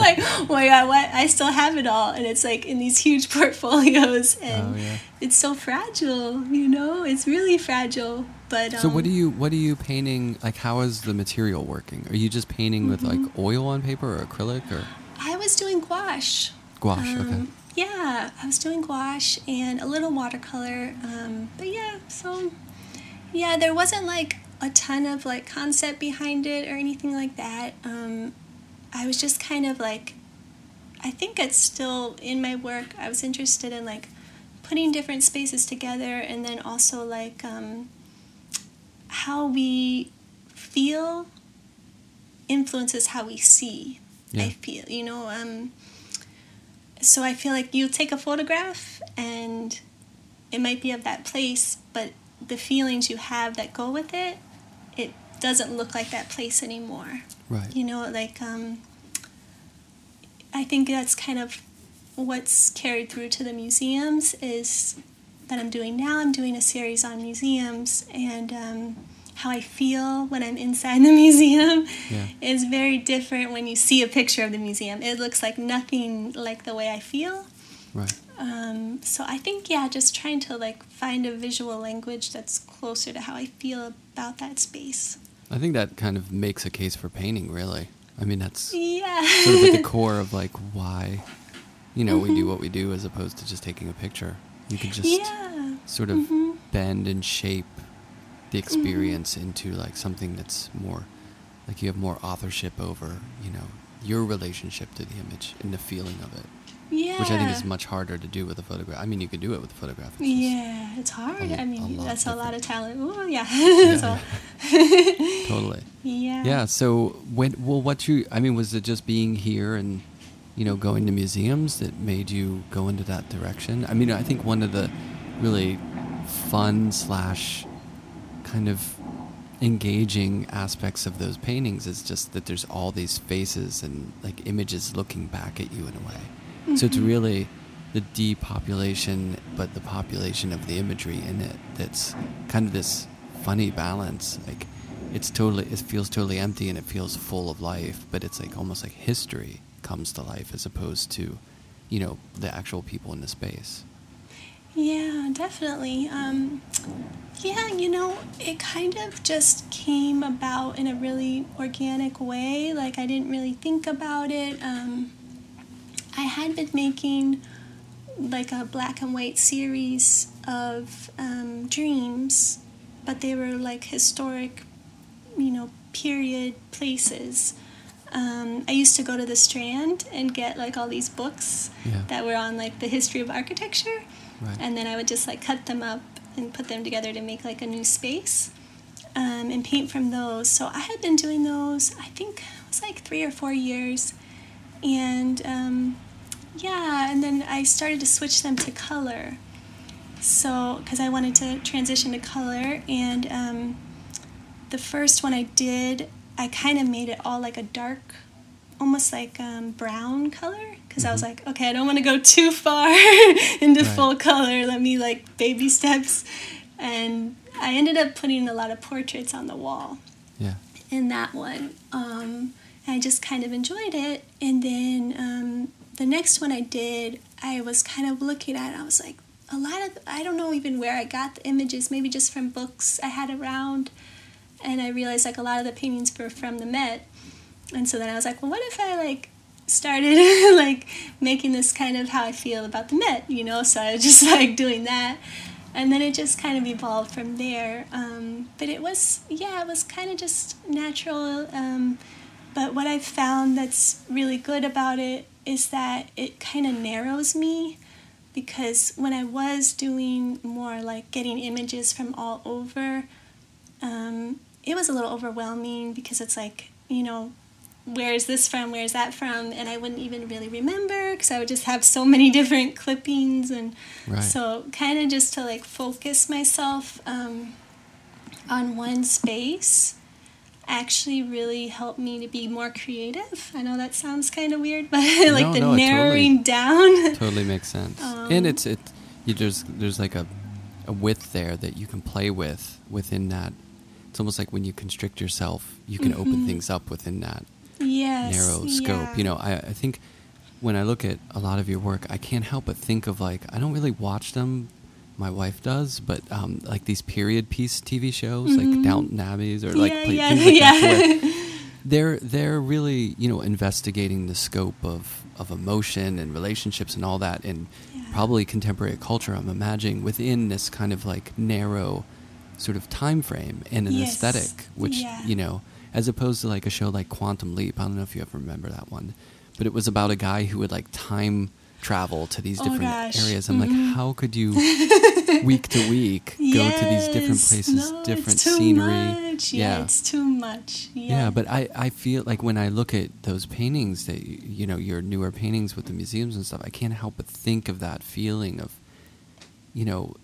like, oh my god, what? I still have it all, and it's like in these huge portfolios, and oh, yeah. it's so fragile. You know, it's really fragile. But so, what um, are you? What are you painting? Like, how is the material working? Are you just painting mm-hmm. with like mm-hmm. oil on paper or acrylic, or? I was doing gouache. Gouache, okay. Um, yeah, I was doing gouache and a little watercolor. Um, but yeah, so yeah, there wasn't like a ton of like concept behind it or anything like that. Um, I was just kind of like, I think it's still in my work. I was interested in like putting different spaces together and then also like um, how we feel influences how we see. Yeah. I feel, you know. Um, so I feel like you take a photograph and it might be of that place, but the feelings you have that go with it, it doesn't look like that place anymore. Right. You know, like um, I think that's kind of what's carried through to the museums is that I'm doing now. I'm doing a series on museums and um, how I feel when I'm inside the museum Yeah. is very different when you see a picture of the museum. It looks like nothing like the way I feel. Right. Um, so I think yeah, just trying to like find a visual language that's closer to how I feel about that space. I think that kind of makes a case for painting, really. I mean, that's Yeah. sort of at the core of like why, you know, we do what we do as opposed to just taking a picture. You can just yeah. sort of Mhm. bend and shape the experience into like something that's more like you have more authorship over, you know, your relationship to the image and the feeling of it, Yeah. which I think is much harder to do with a photograph. I mean, you could do it with a photograph. it's Yeah, it's hard. a- I mean, that's a lot of different. talent. Ooh, yeah. Yeah, so, totally. yeah. Yeah. So when well, what you I mean, was it just being here and you know going to museums that made you go into that direction? I mean, I think one of the really fun slash kind of engaging aspects of those paintings is just that there's all these faces and like images looking back at you in a way. So it's Mhm. really the depopulation, but the population of the imagery in it that's kind of this funny balance. Like it's totally, it feels totally empty and it feels full of life, but it's like almost like history comes to life as opposed to, you know, the actual people in the space. Yeah, definitely. Um, yeah, you know, it kind of just came about in a really organic way. Like, I didn't really think about it. Um, I had been making like a black and white series of um, dreams, but they were like historic, you know, period places. Um, I used to go to the Strand and get like all these books Yeah. that were on like the history of architecture Right. and then I would just like cut them up and put them together to make like a new space um, and paint from those. So I had been doing those, I think it was like three or four years, and um, yeah, and then I started to switch them to color. So because I wanted to transition to color, and um, the first one I did, I kind of made it all like a dark, almost like um, brown color. Because I was Mhm. like, okay, I don't want to go too far into Right. full color. Let me like baby steps. And I ended up putting a lot of portraits on the wall Yeah. in that one. Um, I just kind of enjoyed it. And then um, the next one I did, I was kind of looking at. I was like, a lot of I don't know even where I got the images. Maybe just from books I had around. And I realized like a lot of the paintings were from the Met. And so then I was like, well, what if I like started like making this kind of how I feel about the Met, you know? So I was just like doing that and then it just kind of evolved from there. Um, but it was, yeah, it was kind of just natural. Um, but what I've found that's really good about it is that it kind of narrows me because when I was doing more like getting images from all over, um, it was a little overwhelming because it's like, you know, where is this from? Where is that from? And I wouldn't even really remember because I would just have so many different clippings and Right. so kind of just to like focus myself um, on one space actually really helped me to be more creative. I know that sounds kind of weird, but like No, the no, narrowing down. totally makes sense. Um, and it's it you there's there's like a a width there that you can play with within that. It's almost like when you constrict yourself, you can open Mhm. things up within that yes. narrow scope. yeah. You know, I, I think when I look at a lot of your work, I can't help but think of like I don't really watch them. My wife does, but um, like these period piece TV shows, like Mhm. Downton Abbeys or like yeah, play- yeah, like yeah. where they're they're really you know investigating the scope of of emotion and relationships and all that and Yeah. probably contemporary culture i'm imagining within this kind of like narrow sort of time frame and an Yes. aesthetic, which Yeah. you know, as opposed to like a show like Quantum Leap. I don't know if you ever remember that one, but it was about a guy who would like time travel to these Oh, different gosh. areas. I'm like, Mhm. how could you week to week go to these different places, No, different it's too scenery? Much. Yeah, it's too much. Yeah, Yeah, but I, I feel like when I look at those paintings that you know your newer paintings with the museums and stuff, I can't help but think of that feeling of, you know,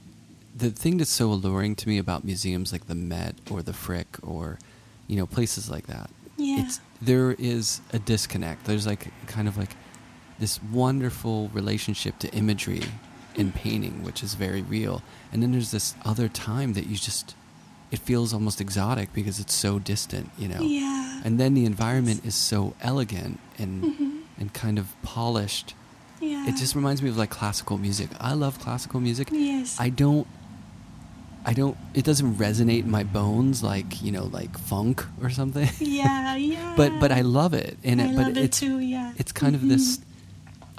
the thing that's so alluring to me about museums like the Met or the Frick or, you know, places like that. Yeah. It's there is a disconnect. There's like kind of like this wonderful relationship to imagery in painting, which is very real, and then there's this other time that you just it feels almost exotic because it's so distant, you know. Yeah. And then the environment is so elegant and Mhm. and kind of polished. yeah. It just reminds me of like classical music. I love classical music. Yes. I don't I don't it doesn't resonate in my bones like, you know, like funk or something. Yeah, yeah. but but I love it. And I it, but love it it's too, yeah. it's kind of this Mhm.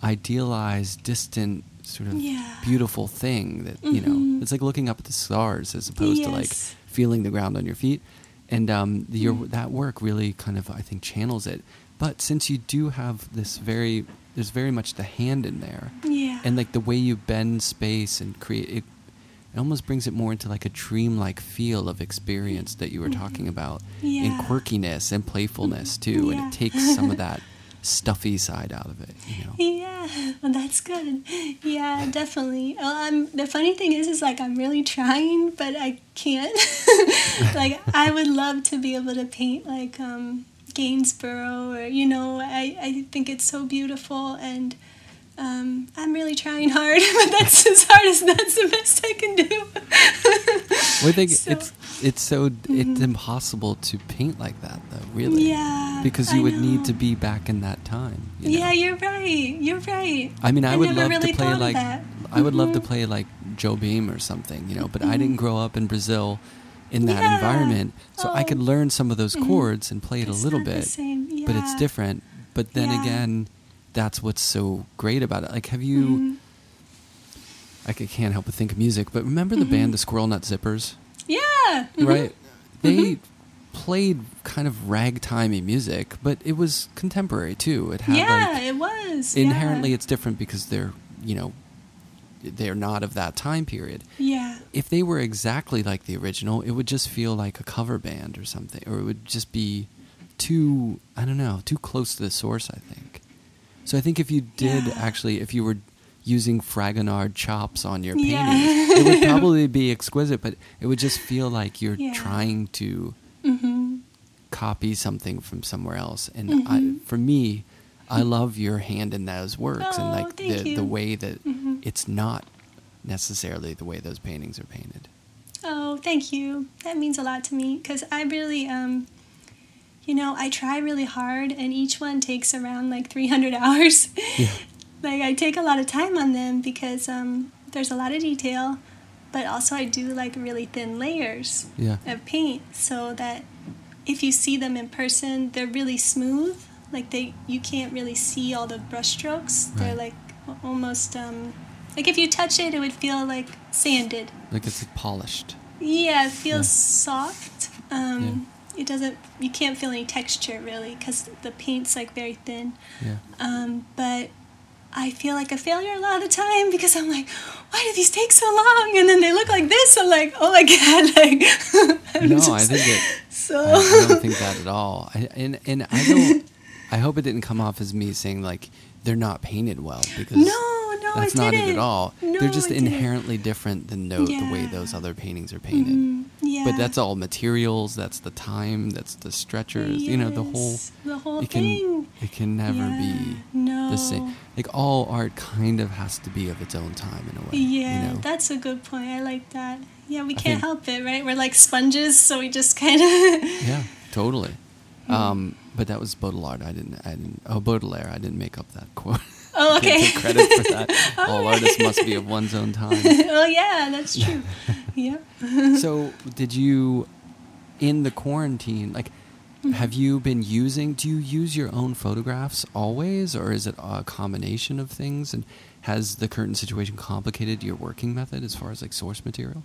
idealized, distant sort of Yeah. beautiful thing that, you know, Mhm. it's like looking up at the stars as opposed to like feeling the ground on your feet. And um, the, your, Mm. that work really kind of, I think, channels it. But since you do have this very, there's very much the hand in there, Yeah. and like the way you bend space and create it, it almost brings it more into like a dreamlike feel of experience that you were talking about, and quirkiness and playfulness too, and it takes some of that stuffy side out of it. You know. Yeah, well, that's good. Yeah, definitely. Well, I'm, the funny thing is, is like I'm really trying, but I can't. like I would love to be able to paint like um, Gainsborough, or you know, I I think it's so beautiful, and um, I'm really trying hard, but that's as hard as that's the best I can do. Well, I think So- it's it's so it's Mhm. impossible to paint like that though, really. Yeah, Because you I would need to be back in that time. you know? Yeah, you're right. You're right. I mean, I, would never love really to play like that. I would love to play like Jobim or something, you know. But I Mhm. didn't grow up in Brazil in that Yeah. environment, so I could Oh. learn some of those Mhm. chords and play it It's a little bit. same. But it's different. But then Yeah. again, that's what's so great about it. Like, have you? Mhm. I c- can't help but think of music. But remember the Mhm. band, the Squirrel Nut Zippers? Yeah. mhm. right? They Mhm. played kind of ragtimey music, but it was contemporary too. It had yeah, like it was. inherently yeah. it's different because they're you know they're not of that time period. Yeah. If they were exactly like the original, it would just feel like a cover band or something, or it would just be too I don't know too close to the source. I think. So I think if you did actually, if you were using Fragonard chops on your painting, Yeah. it would probably be exquisite, but it would just feel like you're Yeah. trying to Mhm. copy something from somewhere else. And Mhm. I, for me, I love your hand in those works and Oh, like the, you. the way that Mhm. it's not necessarily the way those paintings are painted. Oh, thank you. That means a lot to me because I really, um, you know, I try really hard, and each one takes around like 300 hours. Yeah. like I take a lot of time on them because um, there's a lot of detail, but also I do like really thin layers Yeah. of paint so that if you see them in person, they're really smooth. Like they, you can't really see all the brush strokes. They're like almost um, like if you touch it, it would feel like sanded. Like it's polished. Yeah, it feels Yeah. soft. Um, It doesn't. You can't feel any texture really because the paint's like very thin. Yeah. Um, but I feel like a failure a lot of the time because I'm like, why do these take so long? And then they look like this. I'm like, oh my god, like. No, I think it. So. I, I don't think that at all. I, and and I don't. I hope it didn't come off as me saying like they're not painted well because No, no, that's I not it didn't. at all. No, they're just inherently different than the, the way those other paintings are painted. Mhm, yeah. But that's all materials. That's the time. That's the stretchers. You know the whole. The whole It can thing. it can never Yeah, be no. the same. Like all art kind of has to be of its own time in a way. Yeah, you know? that's a good point. I like that. Yeah, we can't help it, right? We're like sponges, so we just kind of. Yeah, totally. Hmm. Um, but that was Baudelaire. I didn't. I didn't. Oh, Baudelaire. I didn't make up that quote. Oh, okay. take credit for that. All All artists must be of one's own time. oh yeah, that's true. yeah. so, did you, in the quarantine, like, Mm-hmm. have you been using? Do you use your own photographs always, or is it a combination of things? And has the current situation complicated your working method as far as like source material?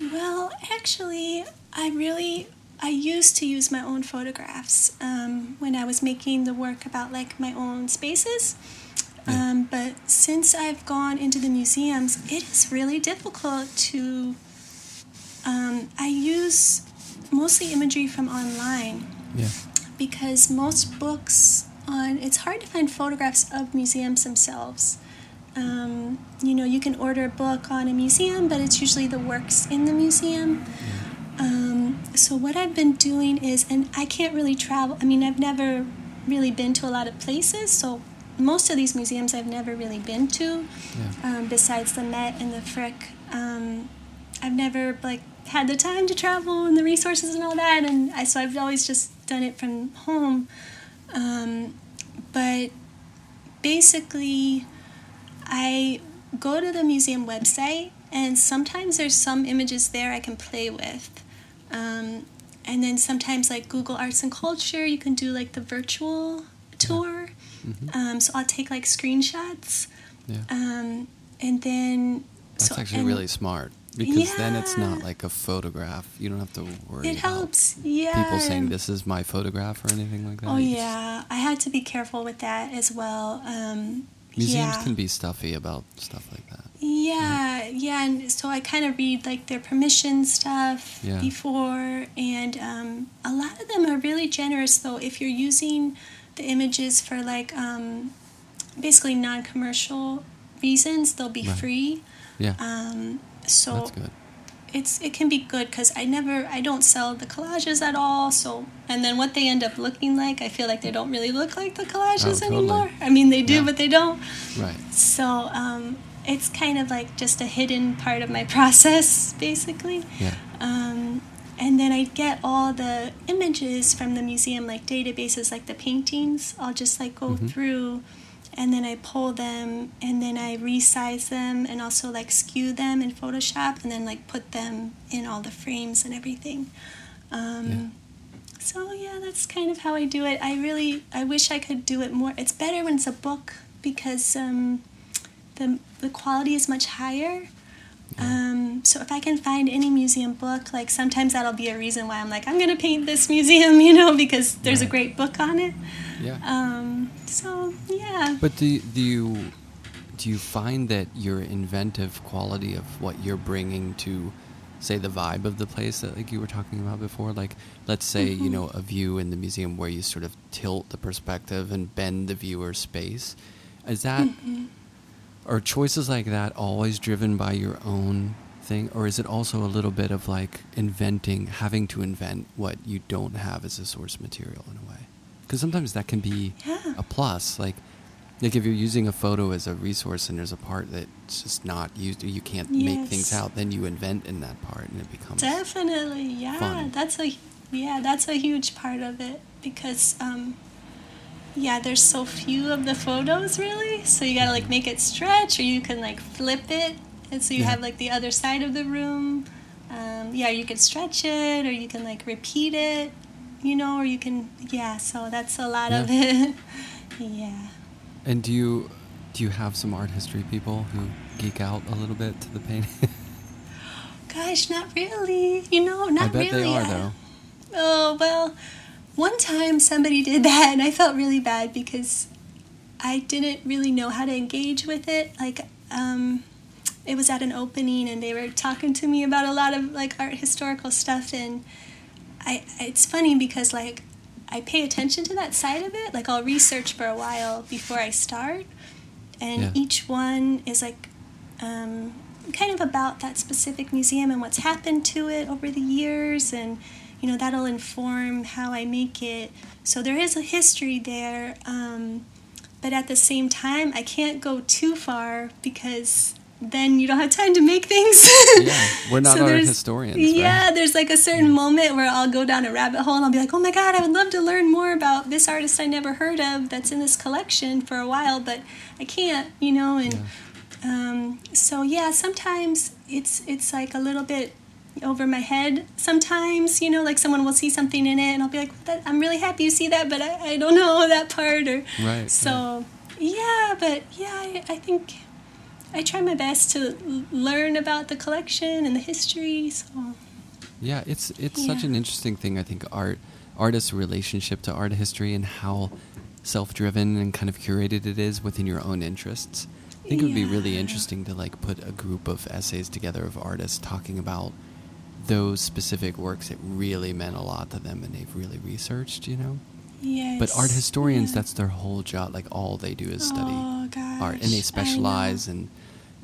Well, actually, I really I used to use my own photographs um, when I was making the work about like my own spaces. Yeah. Um, but since I've gone into the museums, it is really difficult to. Um, I use mostly imagery from online Yeah. because most books on it's hard to find photographs of museums themselves. Um, you know, you can order a book on a museum, but it's usually the works in the museum. Um, so what I've been doing is, and I can't really travel. I mean, I've never really been to a lot of places, so most of these museums I've never really been to. Yeah. Um, besides the Met and the Frick, um, I've never like had the time to travel and the resources and all that, and I, so I've always just done it from home. Um, but basically, I go to the museum website, and sometimes there's some images there I can play with. Um, and then sometimes, like Google Arts and Culture, you can do like the virtual tour. Mhm. Um, so I'll take like screenshots. Yeah. Um, and then. That's so, actually and really smart because then it's not like a photograph. You don't have to worry It about helps. Yeah. people saying this is my photograph or anything like that. Oh, You just- yeah. I had to be careful with that as well. Um, Museums yeah. can be stuffy about stuff like that. Yeah, yeah, and so I kind of read like their permission stuff Yeah. before, and um, a lot of them are really generous though. If you're using the images for like um, basically non-commercial reasons, they'll be Right. free. Yeah. Um, so That's good. it's it can be good because I never I don't sell the collages at all. So and then what they end up looking like, I feel like they don't really look like the collages Oh, totally. anymore. I mean, they do, Yeah. but they don't. Right. So um, it's kind of like just a hidden part of my process, basically. Yeah. Um, and then I get all the images from the museum, like databases, like the paintings. I'll just like go Mhm. through, and then I pull them, and then I resize them, and also like skew them in Photoshop, and then like put them in all the frames and everything. Um, So yeah, that's kind of how I do it. I really, I wish I could do it more. It's better when it's a book because um, the the quality is much higher. Um, so if I can find any museum book, like sometimes that'll be a reason why I'm like, I'm gonna paint this museum, you know, because there's a great book on it. Yeah. Um, so yeah. But do you, do you do you find that your inventive quality of what you're bringing to, say, the vibe of the place that like you were talking about before, like let's say you Mhm. know a view in the museum where you sort of tilt the perspective and bend the viewer's space, is that Mhm. Are choices like that always driven by your own thing, or is it also a little bit of like inventing, having to invent what you don't have as a source material in a way? Because sometimes that can be Yeah. a plus. Like, like if you're using a photo as a resource and there's a part that's just not used, you can't make things out, then you invent in that part, and it becomes Definitely, yeah. fun. That's a yeah, that's a huge part of it because um, yeah, there's so few of the photos really, so you gotta like make it stretch, or you can like flip it, and so you Yeah. have like the other side of the room. Um, yeah, you can stretch it, or you can like repeat it, you know, or you can yeah. So that's a lot of it. yeah. And do you do you have some art history people who geek out a little bit to the painting? Gosh, not really. You know, not I bet really. they are I- though. Oh, well, one time somebody did that and I felt really bad because I didn't really know how to engage with it. Like, um, it was at an opening and they were talking to me about a lot of like art historical stuff and I it's funny because like I pay attention to that side of it. Like I'll research for a while before I start and Yeah. each one is like um, kind of about that specific museum and what's happened to it over the years and you know that'll inform how i make it so there is a history there um, but at the same time i can't go too far because then you don't have time to make things Yeah, we're not art there's- historians, right? yeah there's like a certain moment where i'll go down a rabbit hole and i'll be like oh my god i would love to learn more about this artist i never heard of that's in this collection for a while but i can't you know and Yeah. um, so yeah, sometimes it's it's like a little bit over my head. Sometimes you know, like someone will see something in it, and I'll be like, that, "I'm really happy you see that, but I, I don't know that part." Or Right, so yeah, but yeah, I, I think I try my best to l- learn about the collection and the history. So Yeah, it's it's such an interesting thing. I think art artists' relationship to art history and how self-driven and kind of curated it is within your own interests. I think it would be really interesting to like put a group of essays together of artists talking about those specific works that really meant a lot to them and they've really researched, you know. yes. But art historians, yeah. that's their whole job. Like all they do is study Oh, art, and they specialize, and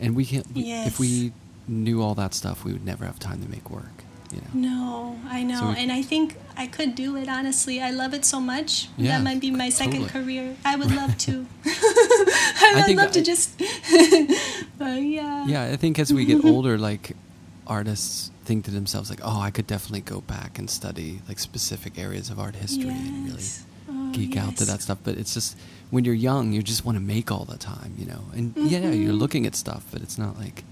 and we can't. We, If we knew all that stuff, we would never have time to make work. You know. No, I know, So we- and I think I could do it. Honestly, I love it so much. Yeah, that might be my second totally. career. I would love to. I would think love to just. but yeah. Yeah, I think as we get older, like artists think to themselves, like, "Oh, I could definitely go back and study like specific areas of art history and really Oh, geek out to that stuff." But it's just when you're young, you just want to make all the time, you know. And yeah, you're Mhm. looking at stuff, but it's not like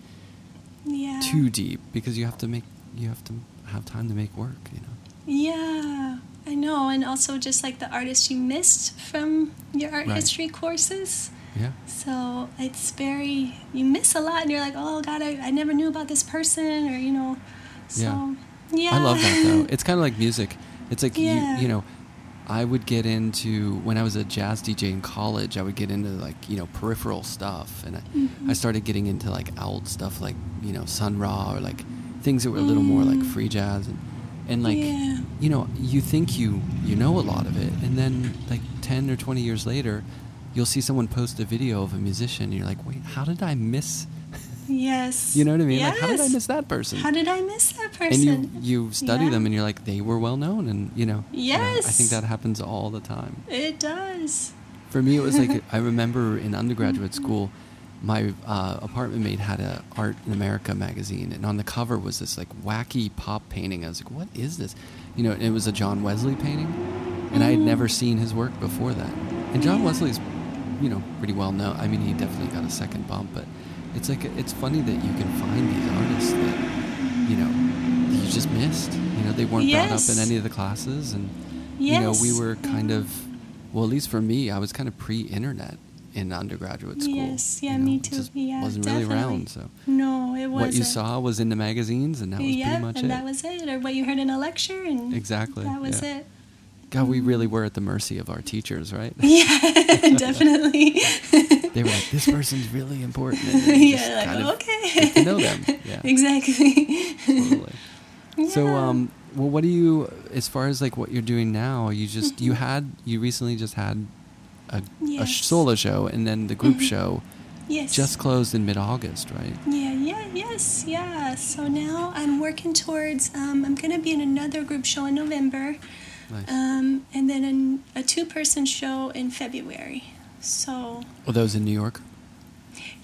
Yeah. too deep because you have to make you have to have time to make work, you know. Yeah, I know, and also just like the artists you missed from your art Right. history courses. Yeah. So it's very you miss a lot, and you're like, oh God, I, I never knew about this person, or you know. So yeah. I love that though. It's kind of like music. It's like Yeah. you you know, I would get into when I was a jazz DJ in college. I would get into like you know peripheral stuff, and I, Mhm. I started getting into like old stuff like you know Sun Ra or like things that were a little more like Mm. free jazz and and like Yeah. you know you think you you know a lot of it, and then like ten or twenty years later, you'll see someone post a video of a musician, and you're like, wait, how did I miss? Yes. You know what I mean? Like, how did I miss that person? How did I miss that person? and you you study Yeah. them and you're like they were well known and you know you know, I think that happens all the time. It does. For me, it was like I remember in undergraduate school, my uh, apartment mate had a Art in America magazine, and on the cover was this like wacky pop painting. I was like, "What is this?" You know, it was a John Wesley painting, and I had Mm. never seen his work before that. And John Yeah. Wesley's, you know, pretty well known. I mean, he definitely got a second bump, but it's like it's funny that you can find these artists that you know you just missed. You know, they weren't brought up in any of the classes, and you know, we were kind of, well, at least for me, I was kind of pre-internet in undergraduate school. Yes, yeah, you know, me too. Yeah, wasn't really definitely. around. So No, it wasn't. what you saw was in the magazines, and that was yeah, pretty much and it. that was it, or what you heard in a lecture, and Exactly, that was yeah. it. God, we really were at the mercy of our teachers, right? Yeah, definitely. they were like, "This person's really important." And then you just yeah, like kind of okay. get to know them. Yeah, exactly. totally. So, um, well, what do you, as far as like what you're doing now? You just you Mhm. had you recently just had a, a solo show, and then the group Mhm. show yes. just closed in mid-August, right? Yeah, yeah, yes, yeah. So now I'm working towards. Um, I'm gonna be in another group show in November, Nice. um, and then an, a two-person show in February. So Were those in New York?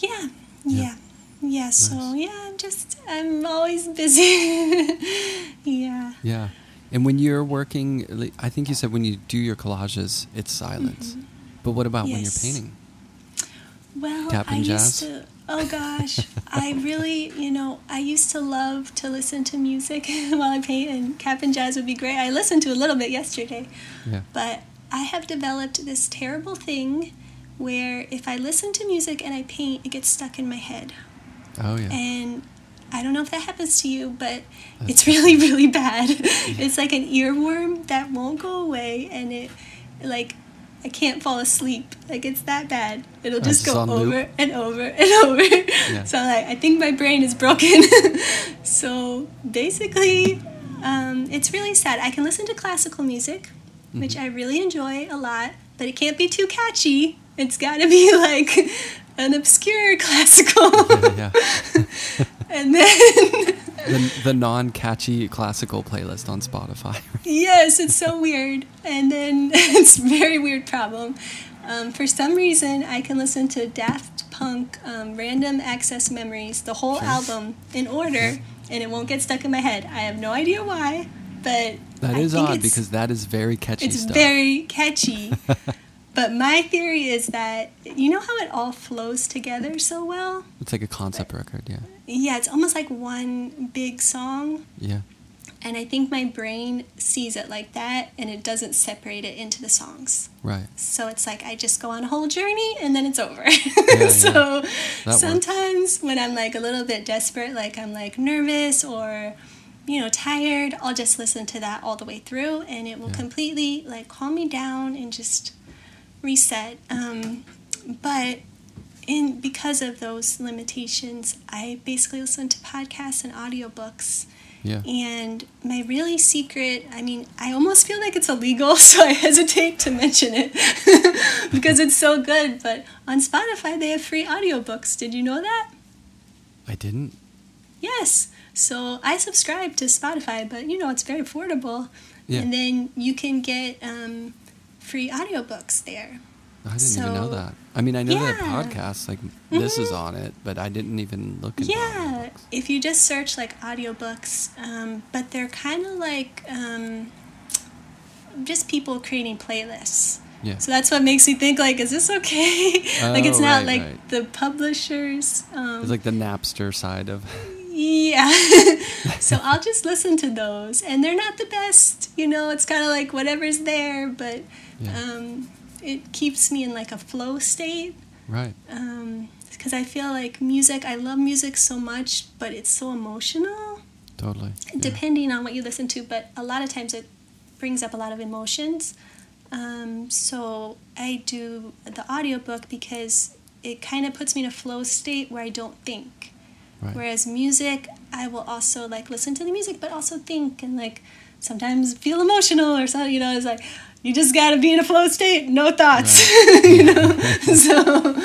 yeah, Yeah. yeah, yeah. So yeah, I'm just I'm always busy. yeah. Yeah. And when you're working, I think you said when you do your collages, it's silence. Mhm. But what about when you're painting? Well, Tap I and used to. Oh gosh, I really, you know, I used to love to listen to music while I paint, and Cap'n Jazz would be great. I listened to a little bit yesterday, Yeah. but I have developed this terrible thing where if I listen to music and I paint, it gets stuck in my head, Oh yeah. and I don't know if that happens to you, but That's it's really, really bad. It's like an earworm that won't go away, and it, like, I can't fall asleep. Like it's that bad. It'll just go on loop? over and over and over. So like, I think my brain is broken. so basically, um, it's really sad. I can listen to classical music, which Mhm. I really enjoy a lot, but it can't be too catchy. It's got to be like an obscure classical. yeah. and then the, the non-catchy classical playlist on Spotify. yes, it's so weird. And then it's a very weird problem. Um, for some reason, I can listen to Daft Punk um, Random Access Memories, the whole album, in order, and it won't get stuck in my head. I have no idea why, but That I is odd because that is very catchy it's stuff. very catchy. but my theory is that you know how it all flows together so well. it's like a concept record. Yeah. Yeah, it's almost like one big song. Yeah. And I think my brain sees it like that and it doesn't separate it into the songs. Right. So it's like I just go on a whole journey and then it's over. yeah. so That sometimes when I'm like a little bit desperate, like I'm like nervous or you know tired, I'll just listen to that all the way through and it will Yeah. completely like calm me down and just reset. Um, but in because of those limitations, I basically listen to podcasts and audiobooks. Yeah. And my really secret, I mean, I almost feel like it's illegal, so I hesitate to mention it because it's so good. But on Spotify, they have free audiobooks. Did you know that? I didn't. Yes. So I subscribe to Spotify, but you know, it's very affordable. Yeah. And then you can get um, free audiobooks there. I didn't even know that. I mean, I know that Yeah. podcasts like this is on it, but I didn't even look into Yeah, audiobooks. if you just search like audiobooks, um, but they're kind of like um, just people creating playlists. Yeah. So that's what makes me think like, is this okay? like it's Oh, not right, like right. the publishers. Um, It's like the Napster side of. yeah. so I'll just listen to those, and they're not the best. You know, it's kind of like whatever's there, but Yeah. um, it keeps me in like a flow state Right. because I feel like music. I love music so much, but it's so emotional. Totally. Yeah. depending on what you listen to, but a lot of times it brings up a lot of emotions. Um, so I do the audiobook because it kind of puts me in a flow state where I don't think. Right. Whereas music, I will also like listen to the music, but also think and like sometimes feel emotional or something. You know, it's like you just gotta be in a flow state, no thoughts. you know, so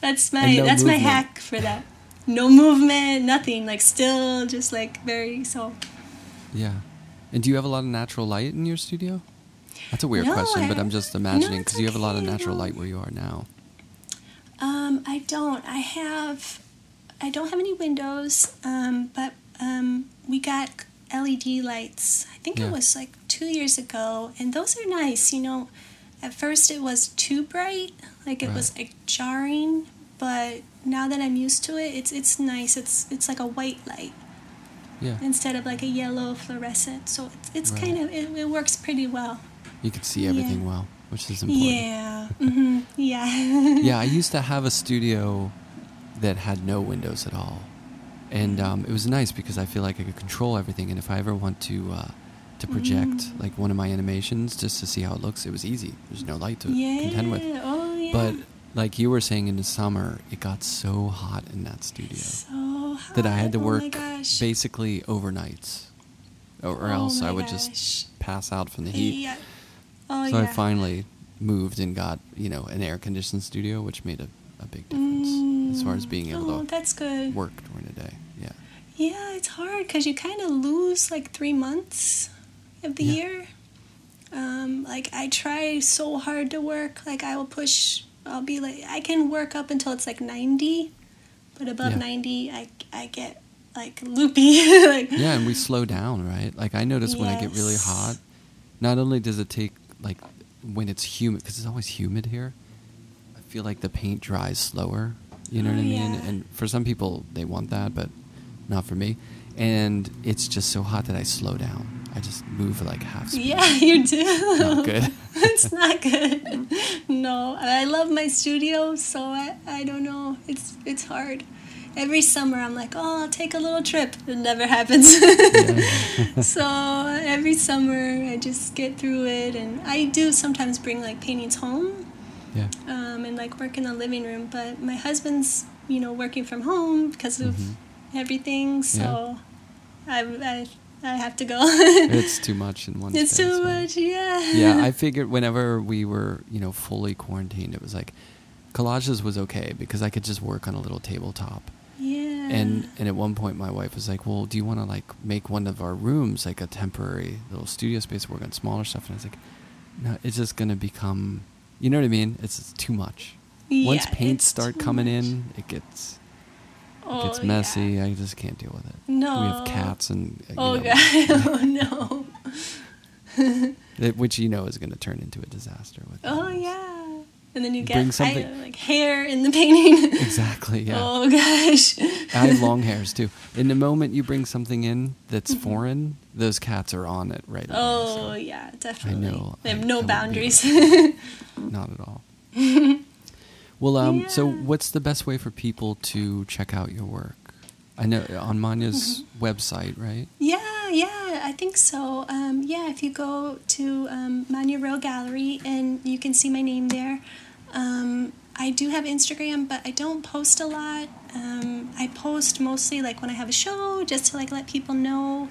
that's my no that's my hack for that. No movement, nothing. Like still, just like very so. Yeah. And do you have a lot of natural light in your studio? That's a weird No, question, but I'm just imagining because you have a lot of natural light where you are now. Um, I don't. I have. I don't have any windows. Um, but um, we got LED lights. I think Yeah. it was like two years ago, and those are nice. You know, at first it was too bright, like it was like jarring. But now that I'm used to it, it's it's nice. It's it's like a white light Yeah. instead of like a yellow fluorescent. So it's it's Right. kind of it, it works pretty well. You can see everything Yeah. well, which is important. Yeah. hmm Yeah. yeah, I used to have a studio that had no windows at all, and um, it was nice because I feel like I could control everything. And if I ever want to uh, to project Mm. like one of my animations just to see how it looks, it was easy. There's no light to yeah. contend with. Oh yeah. But like you were saying, in the summer, it got so hot in that studio So hot. that I had to Oh work gosh. basically overnights, or, or Oh else I would gosh. just pass out from the heat. Yeah. Oh so. I finally moved and got you know an air conditioned studio, which made a, a big difference as far as being able oh, to that's good. work during the day. Yeah, Yeah, it's hard because you kind of lose like three months of the Yeah. year. Um, like I try so hard to work. Like I will push. I'll be like I can work up until it's like ninety, but above Yeah. ninety, I I get like loopy. like, yeah, and we slow down, right? Like I notice when I get really hot, not only does it take like when it's humid because it's always humid here. I feel like the paint dries slower. You know Oh, what I mean? yeah. And for some people, they want that, but not for me. And it's just so hot that I slow down. I just move like half speed. Yeah, you do. Not good. it's not good. No, I love my studio, so I, I don't know. It's it's hard. Every summer I'm like, oh, I'll take a little trip. It never happens. So every summer I just get through it, and I do sometimes bring like paintings home Yeah. um, and like work in the living room. But my husband's, you know, working from home because of Mhm. everything, so I, I I have to go. It's too much in one It's space, too right? much, yeah. yeah, I figured whenever we were, you know, fully quarantined, it was like collages was okay because I could just work on a little tabletop. Yeah. And and at one point my wife was like, "Well, do you want to like make one of our rooms like a temporary little studio space work on smaller stuff?" And I was like, "No, it's just going to become, you know what I mean? It's, it's too much. Once Yeah, paints it's start coming much. in, it gets it Oh, gets messy. I just can't deal with it. No. We have cats and uh, Oh know, god. oh no. which you know is going to turn into a disaster with Oh animals. yeah. And then you get I- like hair in the painting. Exactly, yeah. Oh gosh. I have long hairs too. In the moment you bring something in that's foreign, those cats are on it right away. Oh so yeah, definitely. I know, They have I- no boundaries. not at all. well, um, so what's the best way for people to check out your work? I know on Monya's Mm-hmm. website, right? Yeah, yeah, I think so. Um, yeah, if you go to um, Monya Rowe Gallery and you can see my name there. Um, I do have Instagram, but I don't post a lot. Um, I post mostly like when I have a show, just to like let people know.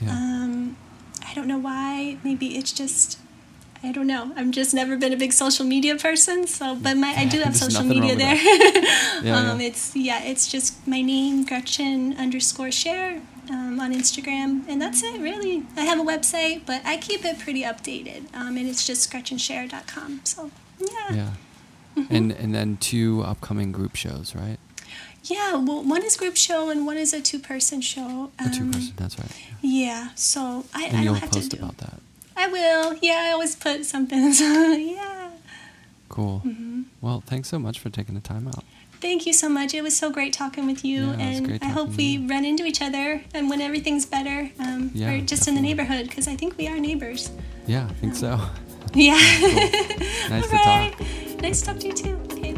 Yeah. Um, I don't know why. Maybe it's just. I don't know. I've just never been a big social media person. So, but my I do have social media there. Yeah, um, yeah. It's yeah. It's just my name Gretchen underscore Scherer um, on Instagram, and that's it really. I have a website, but I keep it pretty updated, um, and it's just GretchenScherer.com. So yeah. Yeah. Mm-hmm. And and then two upcoming group shows, right? Yeah, well, one is group show and one is a two-person show. A two Um, person, that's right. Yeah, so I, And I you'll don't have post to do. about that. I will. Yeah, I always put something. So, yeah. Cool. Mm-hmm. Well, thanks so much for taking the time out. Thank you so much. It was so great talking with you, Yeah, it was and great I hope we run into each other and when everything's better, um, Yeah, or just in the neighborhood, because I think we are neighbors. Yeah, I think so. Yeah. Nice All to talk. Nice to talk to you too.